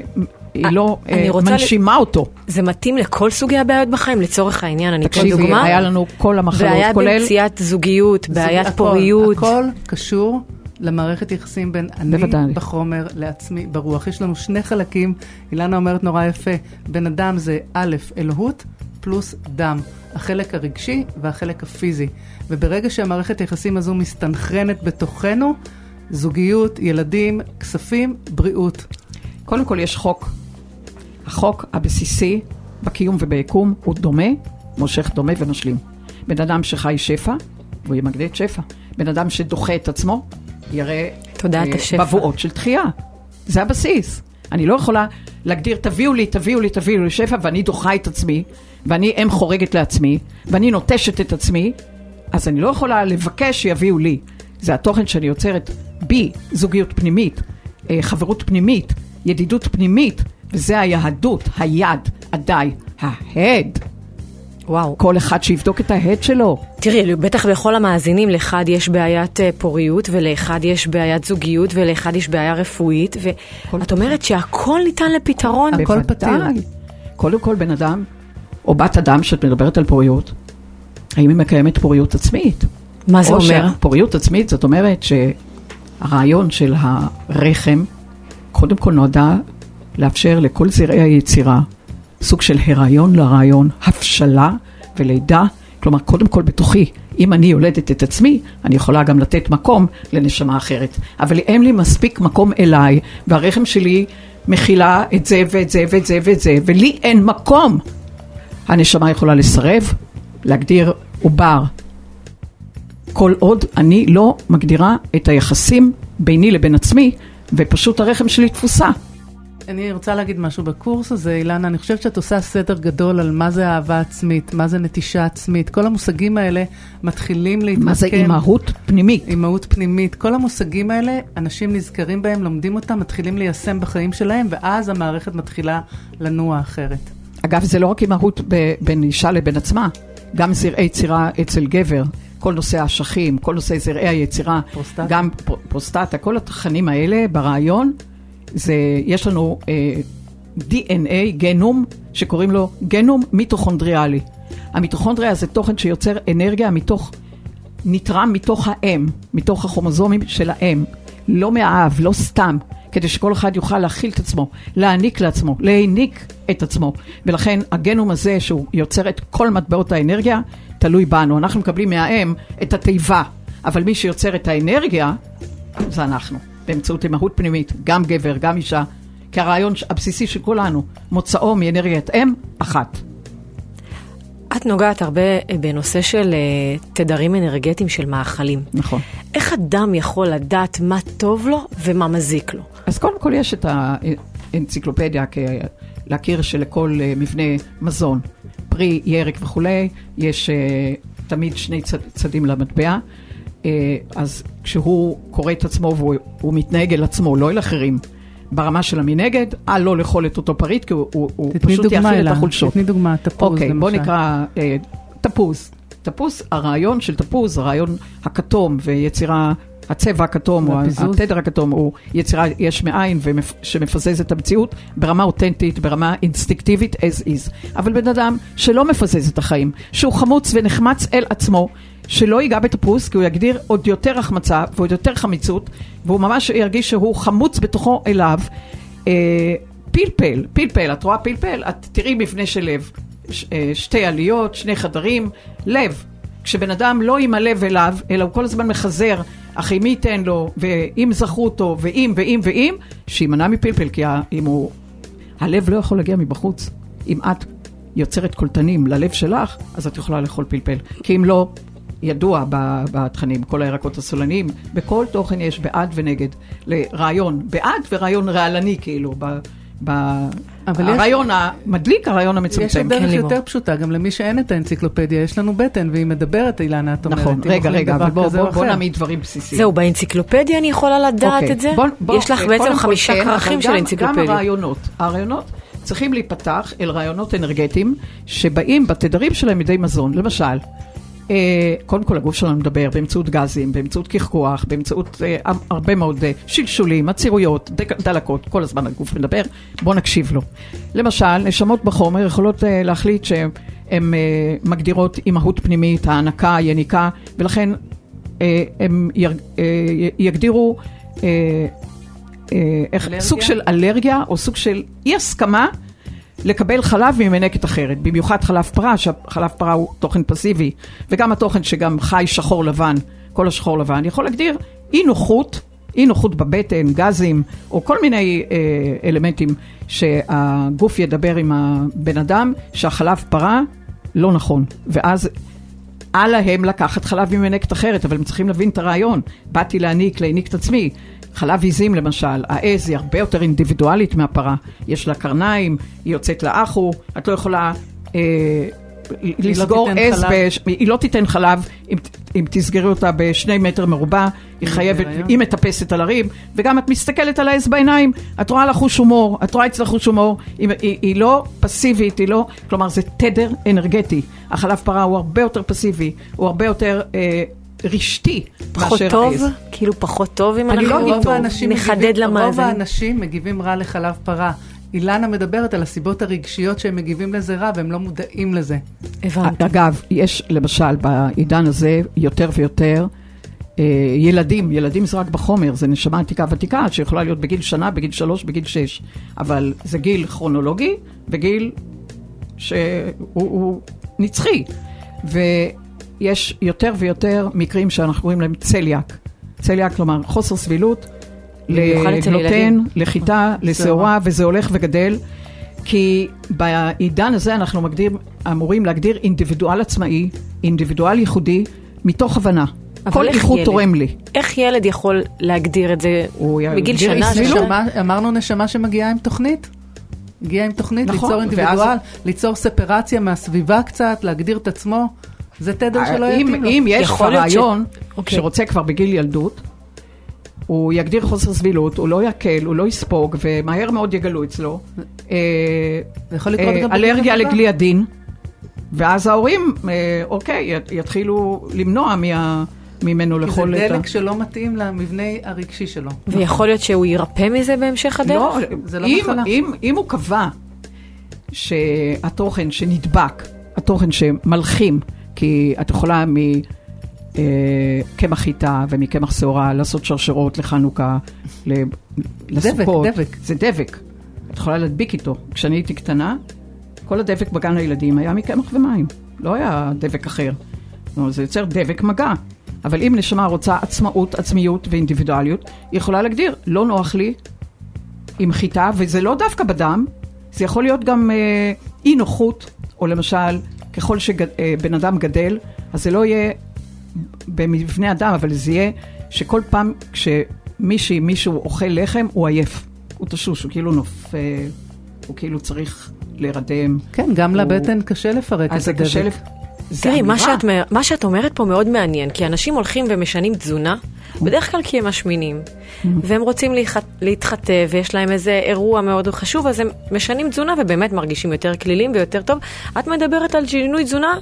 היא לא אני אה, מנשימה אותו. זה מתאים לכל סוגי הבעיות בחיים, לצורך העניין, אני אתן תקשיבי, דוגמה. היה לנו כל המחלות, בעיה כולל... במציאת זוגיות, בעיית פוריות. הכל קשור למערכת יחסים בין אני בוודאי. בחומר לעצמי ברוח. יש לנו שני חלקים, אילנה אומרת נורא יפה, בן אדם זה א', אלוהות פלוס דם, החלק הרגשי והחלק הפיזי. וברגע שהמערכת היחסים הזו מסתנכרנת בתוכנו, זוגיות, ילדים, כספים, בריאות. קודם כל יש חוק. החוק הבסיסי בקיום וביקום הוא דומה, מושך דומה ומשלים. בן אדם שחי שפע, הוא ימגנט שפע. בן אדם שדוחה את עצמו, יראה אה, השפע. בבואות של דחייה. זה הבסיס. אני לא יכולה להגדיר, תביאו לי, תביאו לי, תביאו לי שפע, ואני דוחה את עצמי, ואני אם חורגת לעצמי, ואני נוטשת את עצמי, אז אני לא יכולה לבקש שיביאו לי. זה התוכן שאני יוצרת בי, זוגיות פנימית, אה, חברות פנימית, ידידות פנימית, וזה היהדות, היד, הדי, ההד. וואו. כל אחד שיבדוק את ההד שלו. תראי, בטח לכל המאזינים, לאחד יש בעיית אה, פוריות, ולאחד יש בעיית זוגיות, ולאחד יש בעיה רפואית, ואת אומרת שהכל ניתן לפתרון. הכל פתיר. קודם כל, בן אדם, או בת אדם שאת מדברת על פוריות, האם היא מקיימת פוריות עצמית? מה זה או אומר? שפוריות עצמית, זאת אומרת שהרעיון של הרחם, קודם כל נועדה לאפשר לכל זרעי היצירה סוג של הריון לרעיון, הבשלה ולידה. כלומר, קודם כל בתוכי, אם אני יולדת את עצמי, אני יכולה גם לתת מקום לנשמה אחרת. אבל אין לי מספיק מקום אליי, והרחם שלי מכילה את זה ואת זה ואת זה ואת זה, ולי אין מקום. הנשמה יכולה לסרב, להגדיר עובר כל עוד אני לא מגדירה את היחסים ביני לבין עצמי, ופשוט הרחם שלי תפוסה. אני רוצה להגיד משהו בקורס הזה, אילנה, אני חושבת שאת עושה סדר גדול על מה זה אהבה עצמית, מה זה נטישה עצמית. כל המושגים האלה מתחילים להתמקם. מה זה אימהות פנימית? אימהות פנימית. כל המושגים האלה, אנשים נזכרים בהם, לומדים אותם, מתחילים ליישם בחיים שלהם, ואז המערכת מתחילה לנוע אחרת. אגב, זה לא רק אימהות ב- בין אישה לבין עצמה, גם זרעי יצירה אצל גבר, כל נושא האשכים, כל נושא זרעי היצירה, פרוסטטה. גם פר- פרוסטטה, כל התכנים האלה ברעיון, זה, יש לנו אה, DNA, גנום, שקוראים לו גנום מיטוכונדריאלי. המיטוכונדריה זה תוכן שיוצר אנרגיה מתוך, נתרם מתוך האם, מתוך הכרומוזומים של האם, לא מהאב, לא סתם, כדי שכל אחד יוכל להכיל את עצמו, להעניק לעצמו, להעניק את עצמו. ולכן הגנום הזה, שהוא יוצר את כל מטבעות האנרגיה, תלוי בנו. אנחנו מקבלים מהאם את התיבה, אבל מי שיוצר את האנרגיה, זה אנחנו, באמצעות אימהות פנימית, גם גבר, גם אישה, כי הרעיון הבסיסי של כולנו, מוצאו מאנרגיית אם אחת. את נוגעת הרבה אה, בנושא של אה, תדרים אנרגטיים של מאכלים. נכון. איך אדם יכול לדעת מה טוב לו ומה מזיק לו? אז קודם כל יש את האנציקלופדיה, להכיר שלכל אה, מבנה מזון, פרי, ירק וכולי, יש תמיד שני צד, צדים למטבע. אה, אז כשהוא קורא את עצמו והוא הוא מתנהג אל עצמו, לא אל אחרים, ברמה של המנגד, אל לא לאכול את אותו פריט, כי הוא, הוא, פשוט יאכיל את. החולשות. תתני דוגמה, תפוז אוקיי, למשל. בוא נקרא אה, תפוז. תפוז, הרעיון של תפוז, הרעיון הכתום ויצירה, הצבע הכתום, או. התדר הכתום, הוא יצירה יש מאין ומפ- שמפזז את המציאות ברמה אותנטית, ברמה אינסטינקטיבית as is. אבל בן אדם שלא מפזז את החיים, שהוא חמוץ ונחמץ אל עצמו, שלא ייגע בתפוז, כי הוא יגדיר עוד יותר החמצה ועוד יותר חמיצות, והוא ממש ירגיש שהוא חמוץ בתוכו אליו. אה, פלפל, פלפל, את רואה פלפל? את תראי מבנה של לב. ש, אה, שתי עליות, שני חדרים, לב. כשבן אדם לא עם הלב אליו, אלא הוא כל הזמן מחזר, אחי מי ייתן לו, ואם זכרו אותו, ואם, ואם, ואם, שימנע מפלפל, כי אם הוא... הלב לא יכול להגיע מבחוץ. אם את יוצרת קולטנים ללב שלך, אז את יכולה לאכול פלפל. כי אם לא, ידוע בתכנים, כל הירקות הסולניים, בכל תוכן יש בעד ונגד. לרעיון בעד ורעיון רעלני, כאילו, ב... ב... אבל יש- הרעיון המדליק, הרעיון יש המצמצם. עוד דרך כן, לימור. יותר פשוטה, גם למי שאין את האנציקלופדיה, יש לנו בטן, והיא מדברת, אילנה, את אומרת. נכון, רגע, רגע, אבל בוא, כזה בוא, או בוא. נעמיד דברים בסיסיים. זהו, באנציקלופדיה אני יכולה לדעת אוקיי, את זה? בוא- בוא, יש לך אה, בעצם חמישה כן, כרכים של גם- אנציקלופדיה. גם הרעיונות. הרעיונות צריכים להיפתח אל רעיונות אנרגטיים שבאים בתדרים שלהם מידי מזון. למשל, קודם כל הגוף שלנו מדבר באמצעות גזים, באמצעות קחקוח, באמצעות אה, הרבה מאוד אה, שלשולים, עצירויות, דלקות, כל הזמן הגוף מדבר, בואו נקשיב לו. למשל, נשמות בחומר יכולות אה, להחליט שהן הן, אה, מגדירות אימהות פנימית, הענקה, יניקה, ולכן אה, הם יר- אה, יגדירו אה, אה, איך? סוג של אלרגיה או סוג של אי הסכמה לקבל חלב ממנקת אחרת, במיוחד חלב פרה, שחלב פרה הוא תוכן פסיבי, וגם התוכן שגם חי שחור לבן, כל השחור לבן, יכול להגדיר אי נוחות, אי נוחות בבטן, גזים, או כל מיני אה, אלמנטים שהגוף ידבר עם הבן אדם, שהחלב פרה לא נכון, ואז אל להם לקחת חלב ממנקת אחרת, אבל הם צריכים להבין את הרעיון. באתי להעניק, להעניק את עצמי. חלב עיזים למשל, העז היא הרבה יותר אינדיבידואלית מהפרה. יש לה קרניים, היא יוצאת לאחו, את לא יכולה אה, לסגור תיתן עז. בש... היא לא תיתן חלב אם, אם תסגרי אותה בשני מטר מרובע, היא חייבת. היא מטפסת על הרים, וגם את מסתכלת על העז בעיניים, את רואה לה חוש הומור, את רואה אצלה חוש הומור, היא, היא, היא לא פסיבית, היא לא, כלומר זה תדר אנרגטי. החלב פרה הוא הרבה יותר פסיבי, הוא הרבה יותר אה, רשתי פחות מאשר טוב? העז. כאילו פחות טוב אם לא אנחנו אגיד רוב טוב. האנשים נחדד מגיבים- רוב למאזין. האנשים מגיבים רע לחלב פרה. אילנה מדברת על הסיבות הרגשיות שהם מגיבים לזה רע, והם לא מודעים לזה. הבנתי. אגב, יש למשל בעידן הזה יותר ויותר אה, ילדים, ילדים זה רק בחומר, זה נשמה עתיקה ותיקה שיכולה להיות בגיל שנה, בגיל שלוש, בגיל שש, אבל זה גיל כרונולוגי וגיל שהוא הוא נצחי. ויש יותר ויותר מקרים שאנחנו קוראים להם צליאק. צליאק, כלומר חוסר סבילות לגלוטן. לחיטה, לשעורה, וזה הולך וגדל. כי בעידן הזה אנחנו מגדיר, אמורים להגדיר אינדיבידואל עצמאי, אינדיבידואל ייחודי, מתוך הבנה. כל איכות ילד? תורם לי. איך ילד יכול להגדיר את זה בגיל שנה? נשמה, אמרנו נשמה שמגיעה עם תוכנית. הגיעה עם תוכנית, נכון, ליצור אינדיבידואל, ואז- ליצור ספרציה מהסביבה קצת, להגדיר את עצמו. זה תדר שלא אם, יתאים לו. אם יש כבר להיות ש- רעיון אוקיי. שרוצה כבר בגיל ילדות, הוא יגדיר חוסר סבילות, הוא לא יקל, הוא לא יספוג, ומהר מאוד יגלו אצלו. אה, זה יכול לקרות אה, אלרגיה. לגליאדין, ואז ההורים, אה, אוקיי, ית- יתחילו למנוע מה, ממנו כי לאכול זה את ה... דלק שלא מתאים למבנה הרגשי שלו. ויכול להיות שהוא ירפא מזה בהמשך הדרך? לא, זה לא אם, מחלה. אם, אם הוא קבע שהתוכן שנדבק, התוכן שמלחים, כי את יכולה מקמח חיטה ומקמח שעורה לעשות שרשרות לחנוכה, לסוכות. דבק. זה דבק. את יכולה להדביק איתו. כשאני הייתי קטנה, כל הדבק בגן הילדים היה מקמח ומים, לא היה דבק אחר. לא, זה יוצר דבק מגע. אבל אם נשמה רוצה עצמאות, עצמיות ואינדיבידואליות, היא יכולה להגדיר, לא נוח לי עם חיטה, וזה לא דווקא בדם, זה יכול להיות גם אה, אי נוחות, או למשל, ככל שבן אדם גדל, אז זה לא יהיה במבנה אדם, אבל זה יהיה שכל פעם כשמישהי, מישהו אוכל לחם, הוא עייף. הוא תשוש, הוא כאילו נופל, הוא כאילו צריך להירדם. כן, גם הוא- לבטן קשה לפרק אז את זה הדבק. קשה. זה תראי, מה. שאת, מה שאת אומרת פה מאוד מעניין, כי אנשים הולכים ומשנים תזונה, בדרך כלל כי הם משמינים, והם רוצים להתחטא, ויש להם איזה אירוע מאוד חשוב, אז הם משנים תזונה ובאמת מרגישים יותר כלילים ויותר טוב. את מדברת על שינוי תזונה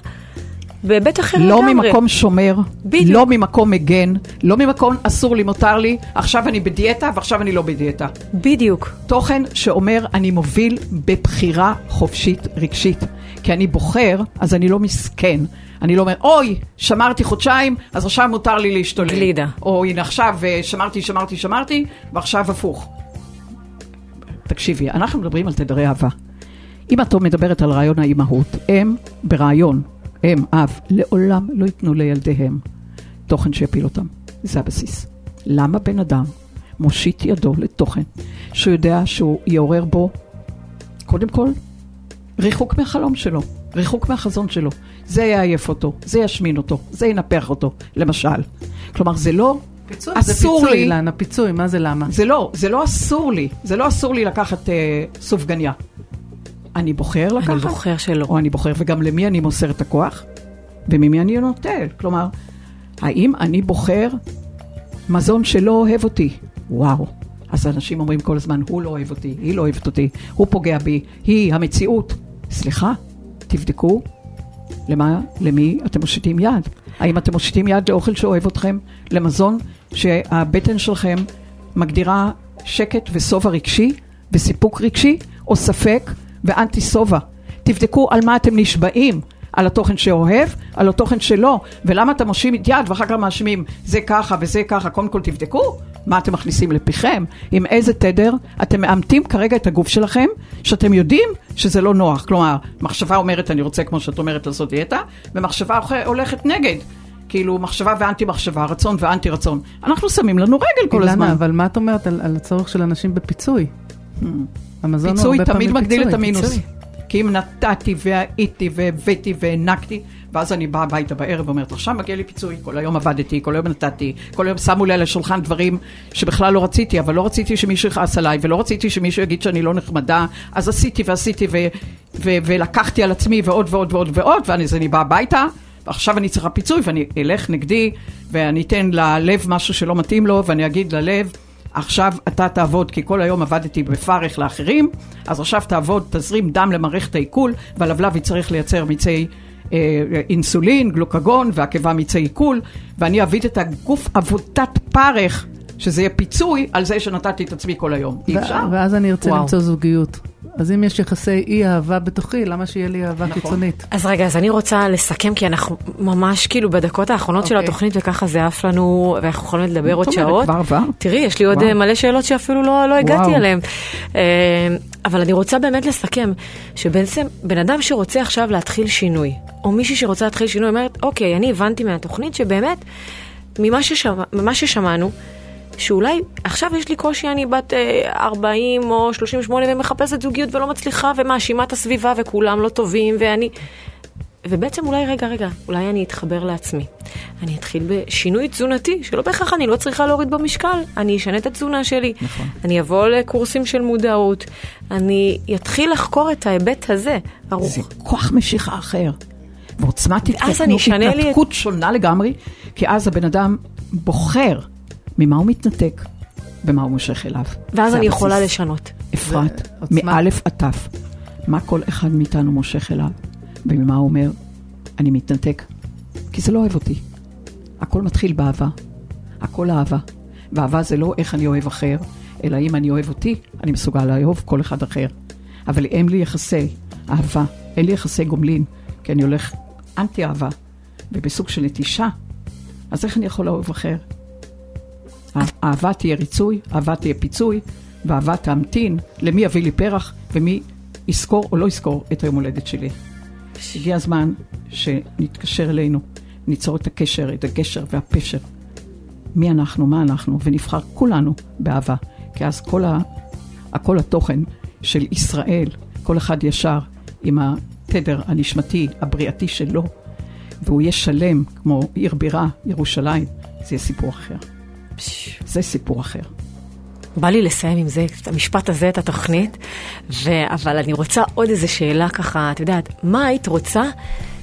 בהיבט אחר לא לגמרי. ממקום שומר, בדיוק. לא ממקום מגן, לא ממקום אסור לי, מותר לי, עכשיו אני בדיאטה ועכשיו אני לא בדיאטה. בדיוק. תוכן שאומר אני מוביל בבחירה חופשית רגשית. כי אני בוחר, אז אני לא מסכן. אני לא אומר, אוי, שמרתי חודשיים, אז עכשיו מותר לי להשתולל. גלידה. או הנה עכשיו אה, שמרתי, שמרתי, שמרתי, ועכשיו הפוך. תקשיבי, אנחנו מדברים על תדרי אהבה. אם את מדברת על רעיון האימהות, הם ברעיון, הם, אב, לעולם לא ייתנו לילדיהם תוכן שיפיל אותם. זה הבסיס. למה בן אדם מושיט ידו לתוכן שהוא יודע שהוא יעורר בו, קודם כל, ריחוק מהחלום שלו, ריחוק מהחזון שלו. זה יעייף אותו, זה ישמין אותו, זה ינפח אותו, למשל. כלומר, זה לא פיצוי, אסור זה פיצוי, לי- אילנה, פיצוי, מה זה למה? זה לא, זה לא אסור לי, זה לא אסור לי לקחת אה, סופגניה. אני בוחר לקחת. אני בוחר שלא. או אני בוחר, וגם למי אני מוסר את הכוח, וממי אני נוטל. כלומר, האם אני בוחר מזון שלא אוהב אותי? וואו. אז אנשים אומרים כל הזמן, הוא לא אוהב אותי, היא לא אוהבת אותי, הוא פוגע בי, היא המציאות. סליחה, תבדקו למה, למי אתם מושיטים יד. האם אתם מושיטים יד לאוכל שאוהב אתכם, למזון שהבטן שלכם מגדירה שקט ושובע רגשי וסיפוק רגשי, או ספק ואנטי שובע. תבדקו על מה אתם נשבעים. על התוכן שאוהב, על התוכן שלא, ולמה אתם מושיעים את יד ואחר כך מאשימים זה ככה וזה ככה, קודם כל תבדקו מה אתם מכניסים לפיכם, עם איזה תדר אתם מאמתים כרגע את הגוף שלכם, שאתם יודעים שזה לא נוח, כלומר, מחשבה אומרת אני רוצה כמו שאת אומרת לעשות דיאטה, ומחשבה הולכ- הולכת נגד, כאילו מחשבה ואנטי מחשבה, רצון ואנטי רצון, אנחנו שמים לנו רגל כל הזמן. אילנה, אבל מה את אומרת על, על הצורך של אנשים בפיצוי? המזון הוא פיצוי תמיד מגדיל את. המינוס. פיצוי. כי אם נתתי והייתי והבאתי והענקתי, ואז אני באה הביתה בערב ואומרת, עכשיו מגיע לי פיצוי, כל היום עבדתי, כל היום נתתי, כל היום שמו לי על השולחן דברים שבכלל לא רציתי, אבל לא רציתי שמישהו יכעס עליי, ולא רציתי שמישהו יגיד שאני לא נחמדה, אז עשיתי ועשיתי ו- ו- ולקחתי על עצמי ועוד ועוד ועוד ועוד, ואז אני באה הביתה. ועכשיו אני צריכה פיצוי ואני אלך נגדי ואני אתן ללב משהו שלא מתאים לו ואני אגיד ללב עכשיו אתה תעבוד, כי כל היום עבדתי בפרך לאחרים, אז עכשיו תעבוד, תזרים דם למערכת העיכול, והלבלב יצטרך לייצר מיצי אה, אינסולין, גלוקגון, והקיבה מיצי עיכול, ואני אביא את הגוף עבודת פרך, שזה יהיה פיצוי על זה שנתתי את עצמי כל היום. אי אפשר? ואז אני ארצה וואו. למצוא זוגיות. אז אם יש יחסי אי אהבה בתוכי, למה שיהיה לי אהבה נכון. חיצונית? אז רגע, אז אני רוצה לסכם, כי אנחנו ממש כאילו בדקות האחרונות של אוקיי. התוכנית, וככה זה עף לנו, ואנחנו יכולים לדבר עוד שעות. כבר עבר. תראי, יש לי עוד וואו. אה, מלא שאלות שאפילו לא, לא הגעתי. אליהן. אה, אבל אני רוצה באמת לסכם, שבעצם בן אדם שרוצה עכשיו להתחיל שינוי, או מישהי שרוצה להתחיל שינוי, אומרת, אוקיי, אני הבנתי מהתוכנית שבאמת, ממה, ששמע, ממה ששמענו, שאולי עכשיו יש לי קושי, אני בת אה, 40 או 38 ומחפשת זוגיות ולא מצליחה ומאשימה את הסביבה וכולם לא טובים ואני... ובעצם אולי, רגע, רגע, אולי אני אתחבר לעצמי. אני אתחיל בשינוי תזונתי, שלא בהכרח אני לא צריכה להוריד במשקל, אני אשנה את התזונה שלי. נכון. אני אבוא לקורסים של מודעות, אני אתחיל לחקור את ההיבט הזה. הרוח. זה כוח משיכה אחר. ועוצמת אשנה לי את- התנתקות שונה לגמרי, כי אז הבן אדם בוחר ממה הוא מתנתק ומה הוא מושך אליו. ואז אני הבסיס. יכולה לשנות. אפרת. מאלף עד תף, מה כל אחד מאיתנו מושך אליו, וממה הוא אומר, אני מתנתק, כי זה לא אוהב אותי. הכל מתחיל באהבה, הכל אהבה. ואהבה זה לא איך אני אוהב אחר, אלא אם אני אוהב אותי, אני מסוגל לאהוב כל אחד אחר. אבל אין לי יחסי אהבה, אין לי יחסי גומלין, כי אני הולך אנטי אהבה, ובסוג של נטישה, אז איך אני יכול לאהוב אחר? אהבה תהיה ריצוי, אהבה תהיה פיצוי, ואהבה תמתין למי יביא לי פרח ומי יזכור או לא יזכור את היום הולדת שלי. הגיע הזמן שנתקשר אלינו, ניצור את הקשר, את הגשר והפשר. מי אנחנו, מה אנחנו, ונבחר כולנו באהבה. כי אז כל, ה, הכל התוכן של ישראל, כל אחד ישר עם התדר הנשמתי, הבריאתי שלו, והוא יהיה שלם כמו עיר בירה, ירושלים, זה יהיה סיפור אחר. זה סיפור אחר. בא לי לסיים עם זה, את המשפט הזה, את התוכנית, ו... אבל אני רוצה עוד איזה שאלה ככה, את יודעת, מה היית רוצה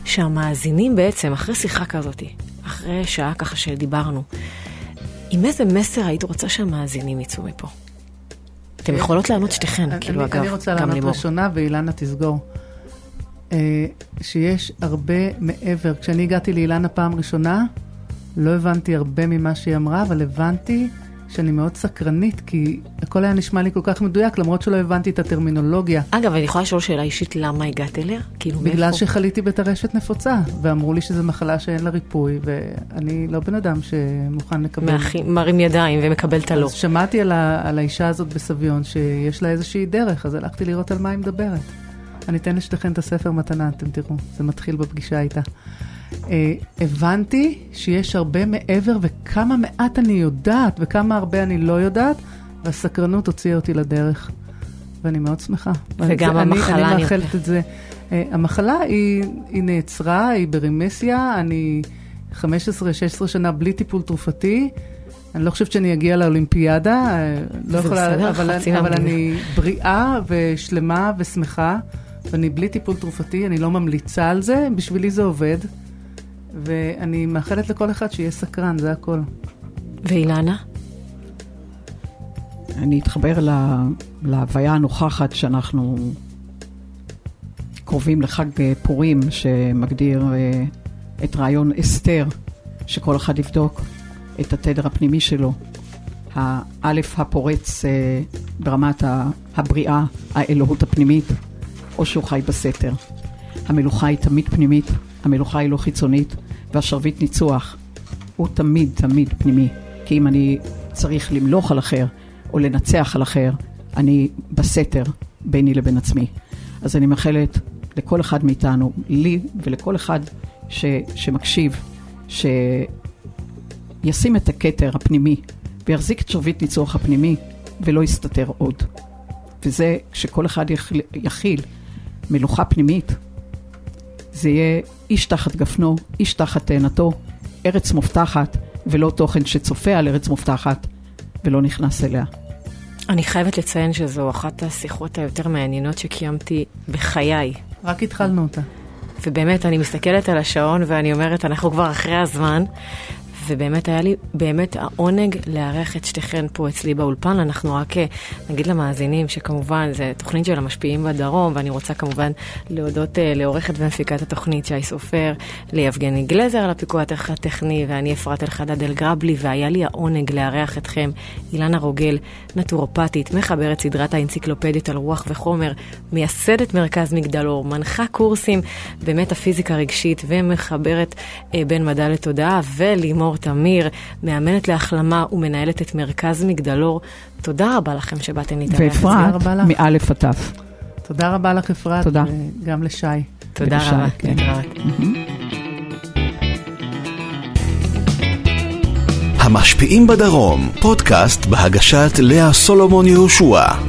שהמאזינים בעצם, אחרי שיחה כזאת, אחרי שעה ככה שדיברנו, עם איזה מסר היית רוצה שהמאזינים יצאו מפה? אתם יכולות לענות שתיכן, אני- כאילו, אגב, אני רוצה גם לענות לימור. ראשונה ואילנה תסגור. אה, שיש הרבה מעבר. כשאני הגעתי לאילנה פעם ראשונה, לא הבנתי הרבה ממה שהיא אמרה, אבל הבנתי שאני מאוד סקרנית, כי הכל היה נשמע לי כל כך מדויק, למרות שלא הבנתי את הטרמינולוגיה. אגב, אני יכולה לשאול שאלה אישית, למה הגעת אליה? כאילו, בגלל מאיפה? שחליתי בטרשת נפוצה, ואמרו לי שזו מחלה שאין לה ריפוי, ואני לא בן אדם שמוכן לקבל. מאחי- מרים ידיים ומקבל את הלא. אז שמעתי על, ה, על האישה הזאת בסביון, שיש לה איזושהי דרך, אז הלכתי לראות על מה היא מדברת. אני אתן לשתיכן את הספר מתנה, אתם תראו, זה מתחיל בפגישה איתה. אה, הבנתי שיש הרבה מעבר, וכמה מעט אני יודעת, וכמה הרבה אני לא יודעת, והסקרנות הוציאה אותי לדרך. ואני מאוד שמחה. וגם זה- אני- המחלה אני מאחלת נרפאת. את זה. אה, המחלה היא, היא נעצרה, היא ברמיסיה, אני 15-16 שנה בלי טיפול תרופתי. אני לא חושבת שאני אגיע לאולימפיאדה, אה, לא יכולה, בסדר, אבל, חצי אבל. אני בריאה ושלמה ושמחה, ואני בלי טיפול תרופתי, אני לא ממליצה על זה, בשבילי זה עובד, ואני מאחלת לכל אחד שיהיה סקרן, זה הכל. ואילנה? אני אתחבר לה, להוויה הנוכחת שאנחנו קרובים לחג פורים שמגדיר אה, את רעיון אסתר, שכל אחד יבדוק את התדר הפנימי שלו. האלף הפורץ אה, ברמת הבריאה, האלוהות הפנימית, או שהוא חי בסתר. המלוכה היא תמיד פנימית, המלוכה היא לא חיצונית, והשרביט ניצוח הוא תמיד תמיד פנימי. כי אם אני צריך למלוך על אחר, או לנצח על אחר, אני בסתר ביני לבין עצמי. אז אני מאחלת לכל אחד מאיתנו, לי ולכל אחד ש, שמקשיב, שישים את הכתר הפנימי ויחזיק את שרביט ניצוח הפנימי ולא יסתתר עוד. וזה כשכל אחד יכיל, מלוכה פנימית, זה יהיה איש תחת גפנו, איש תחת תאנתו, ארץ מובטחת, ולא תוכן שצופה על ארץ מובטחת ולא נכנס אליה. אני חייבת לציין שזו אחת השיחות היותר מעניינות שקיימתי בחיי. רק התחלנו אותה. ובאמת, אני מסתכלת על השעון ואני אומרת, אנחנו כבר אחרי הזמן. ובאמת היה לי באמת העונג לארח את שתיכן פה אצלי באולפן. אנחנו רק אה, נגיד למאזינים שכמובן זה תוכנית של המשפיעים בדרום, ואני רוצה כמובן להודות אה, לעורכת ומפיקת התוכנית שי סופר, ליבגני גלזר על הפיקוח הטכני, ואני אפרת אלחדד אלגרבלי, והיה לי העונג לארח אתכם, אילנה רוגל, נטורופטית, מחברת סדרת האנציקלופדיות על רוח וחומר, מייסדת מרכז מגדלור, מנחה קורסים במטאפיזיקה רגשית ומחברת אה, בין מדע לתודעה, ולימור תמיר, מאמנת להחלמה ומנהלת את מרכז מגדלור. תודה רבה לכם שבאתם להתארח. ואפרת, רבה. מאלף עד תף. תודה רבה לך, אפרת. תודה. וגם לשי. תודה רבה. כן. להתראות. המשפיעים בדרום, פודקאסט בהגשת לאה סולומון יהושע.